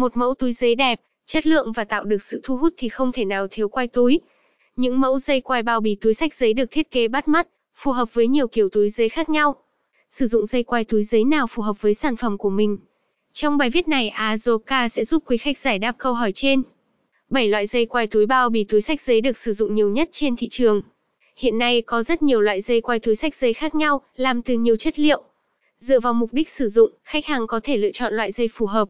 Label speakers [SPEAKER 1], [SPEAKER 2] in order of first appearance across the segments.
[SPEAKER 1] Một mẫu túi giấy đẹp, chất lượng và tạo được sự thu hút thì không thể nào thiếu quai túi. Những mẫu dây quai bao bì túi sách giấy được thiết kế bắt mắt, phù hợp với nhiều kiểu túi giấy khác nhau. Sử dụng dây quai túi giấy nào phù hợp với sản phẩm của mình? Trong bài viết này Azoka sẽ giúp quý khách giải đáp câu hỏi trên. 7 loại dây quai túi bao bì túi sách giấy được sử dụng nhiều nhất trên thị trường. Hiện nay có rất nhiều loại dây quai túi sách giấy khác nhau, làm từ nhiều chất liệu. Dựa vào mục đích sử dụng, khách hàng có thể lựa chọn loại dây phù hợp.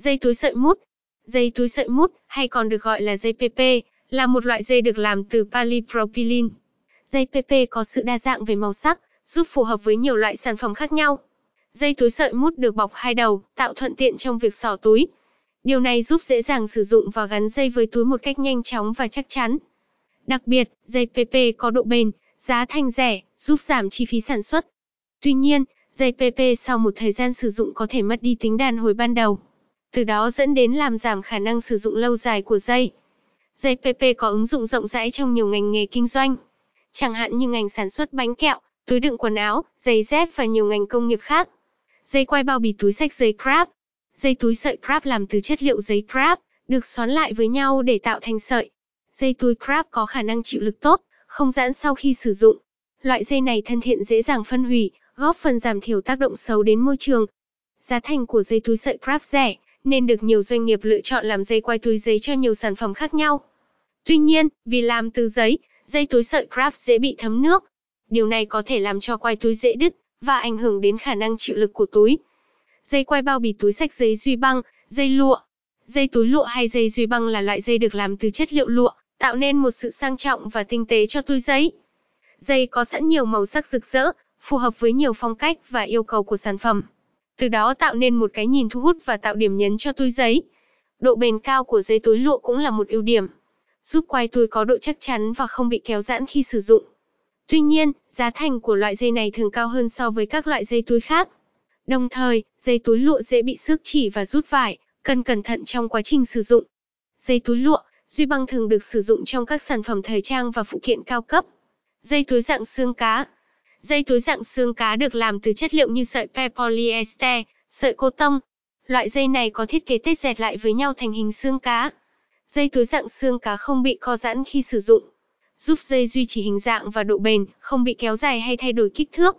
[SPEAKER 1] Dây túi sợi mút Dây túi sợi mút, hay còn được gọi là dây PP, là một loại dây được làm từ polypropylene. Dây PP có sự đa dạng về màu sắc, giúp phù hợp với nhiều loại sản phẩm khác nhau. Dây túi sợi mút được bọc hai đầu, tạo thuận tiện trong việc xỏ túi. Điều này giúp dễ dàng sử dụng và gắn dây với túi một cách nhanh chóng và chắc chắn. Đặc biệt, dây PP có độ bền, giá thành rẻ, giúp giảm chi phí sản xuất. Tuy nhiên, dây PP sau một thời gian sử dụng có thể mất đi tính đàn hồi ban đầu. Từ đó dẫn đến làm giảm khả năng sử dụng lâu dài của dây. Dây PP có ứng dụng rộng rãi trong nhiều ngành nghề kinh doanh, chẳng hạn như ngành sản xuất bánh kẹo, túi đựng quần áo, giày dép và nhiều ngành công nghiệp khác. Dây quay bao bì túi sách giấy crab. Dây túi sợi crab làm từ chất liệu giấy crab, được xoắn lại với nhau để tạo thành sợi. Dây túi crab có khả năng chịu lực tốt, không giãn sau khi sử dụng. Loại dây này thân thiện dễ dàng phân hủy, góp phần giảm thiểu tác động xấu đến môi trường. Giá thành của dây túi sợi crab rẻ, nên được nhiều doanh nghiệp lựa chọn làm dây quai túi giấy cho nhiều sản phẩm khác nhau. Tuy nhiên, vì làm từ giấy, dây túi sợi craft dễ bị thấm nước. Điều này có thể làm cho quai túi dễ đứt và ảnh hưởng đến khả năng chịu lực của túi. Dây quai bao bì túi sách giấy duy băng, dây lụa. Dây túi lụa hay dây duy băng là loại dây được làm từ chất liệu lụa, tạo nên một sự sang trọng và tinh tế cho túi giấy. Dây có sẵn nhiều màu sắc rực rỡ, phù hợp với nhiều phong cách và yêu cầu của sản phẩm. Từ đó tạo nên một cái nhìn thu hút và tạo điểm nhấn cho túi giấy. Độ bền cao của dây túi lụa cũng là một ưu điểm, giúp quai túi có độ chắc chắn và không bị kéo giãn khi sử dụng. Tuy nhiên, giá thành của loại dây này thường cao hơn so với các loại dây túi khác. Đồng thời, dây túi lụa dễ bị xước chỉ và rút vải, cần cẩn thận trong quá trình sử dụng. Dây túi lụa, duy băng thường được sử dụng trong các sản phẩm thời trang và phụ kiện cao cấp. Dây túi dạng xương cá, Dây túi dạng xương cá được làm từ chất liệu như sợi pe polyester, sợi cô tông. Loại dây này có thiết kế tết dẹt lại với nhau thành hình xương cá. Dây túi dạng xương cá không bị co giãn khi sử dụng, giúp dây duy trì hình dạng và độ bền, không bị kéo dài hay thay đổi kích thước.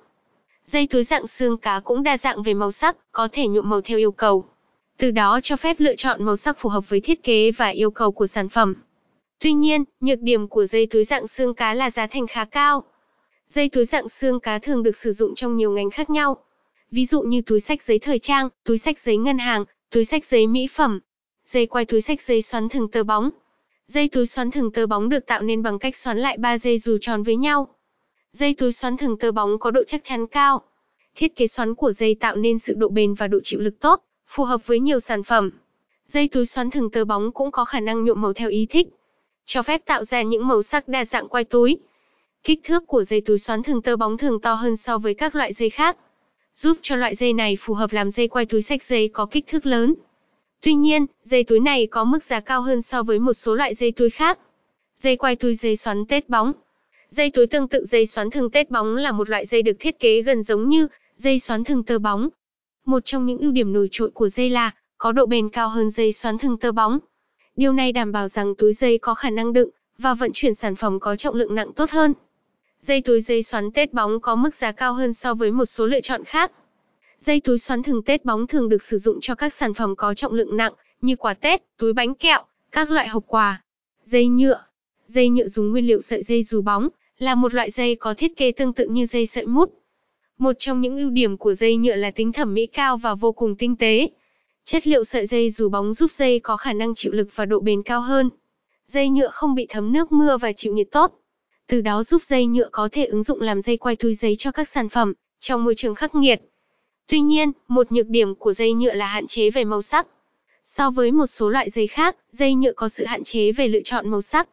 [SPEAKER 1] Dây túi dạng xương cá cũng đa dạng về màu sắc, có thể nhuộm màu theo yêu cầu. Từ đó cho phép lựa chọn màu sắc phù hợp với thiết kế và yêu cầu của sản phẩm. Tuy nhiên, nhược điểm của dây túi dạng xương cá là giá thành khá cao. Dây túi dạng xương cá thường được sử dụng trong nhiều ngành khác nhau. Ví dụ như túi sách giấy thời trang, túi sách giấy ngân hàng, túi sách giấy mỹ phẩm. Dây quai túi sách giấy xoắn thừng tơ bóng. Dây túi xoắn thừng tơ bóng được tạo nên bằng cách xoắn lại ba dây dù tròn với nhau. Dây túi xoắn thừng tơ bóng có độ chắc chắn cao. Thiết kế xoắn của dây tạo nên sự độ bền và độ chịu lực tốt, phù hợp với nhiều sản phẩm. Dây túi xoắn thừng tơ bóng cũng có khả năng nhuộm màu theo ý thích, cho phép tạo ra những màu sắc đa dạng quai túi. Kích thước của dây túi xoắn thường tơ bóng thường to hơn so với các loại dây khác, giúp cho loại dây này phù hợp làm dây quay túi sách giấy có kích thước lớn. Tuy nhiên, dây túi này có mức giá cao hơn so với một số loại dây túi khác. Dây quay túi dây xoắn tết bóng. Dây túi tương tự dây xoắn thường tết bóng là một loại dây được thiết kế gần giống như dây xoắn thường tơ bóng. Một trong những ưu điểm nổi trội của dây là có độ bền cao hơn dây xoắn thường tơ bóng. Điều này đảm bảo rằng túi dây có khả năng đựng và vận chuyển sản phẩm có trọng lượng nặng tốt hơn. Dây túi dây xoắn tết bóng có mức giá cao hơn so với một số lựa chọn khác. Dây túi xoắn thường tết bóng thường được sử dụng cho các sản phẩm có trọng lượng nặng, như quả tết, túi bánh kẹo, các loại hộp quà. Dây nhựa. Dây nhựa dùng nguyên liệu sợi dây dù bóng, là một loại dây có thiết kế tương tự như dây sợi mút. Một trong những ưu điểm của dây nhựa là tính thẩm mỹ cao và vô cùng tinh tế. Chất liệu sợi dây dù bóng giúp dây có khả năng chịu lực và độ bền cao hơn. Dây nhựa không bị thấm nước mưa và chịu nhiệt tốt từ đó giúp dây nhựa có thể ứng dụng làm dây quay túi giấy cho các sản phẩm trong môi trường khắc nghiệt. Tuy nhiên, một nhược điểm của dây nhựa là hạn chế về màu sắc. So với một số loại giấy khác, dây nhựa có sự hạn chế về lựa chọn màu sắc,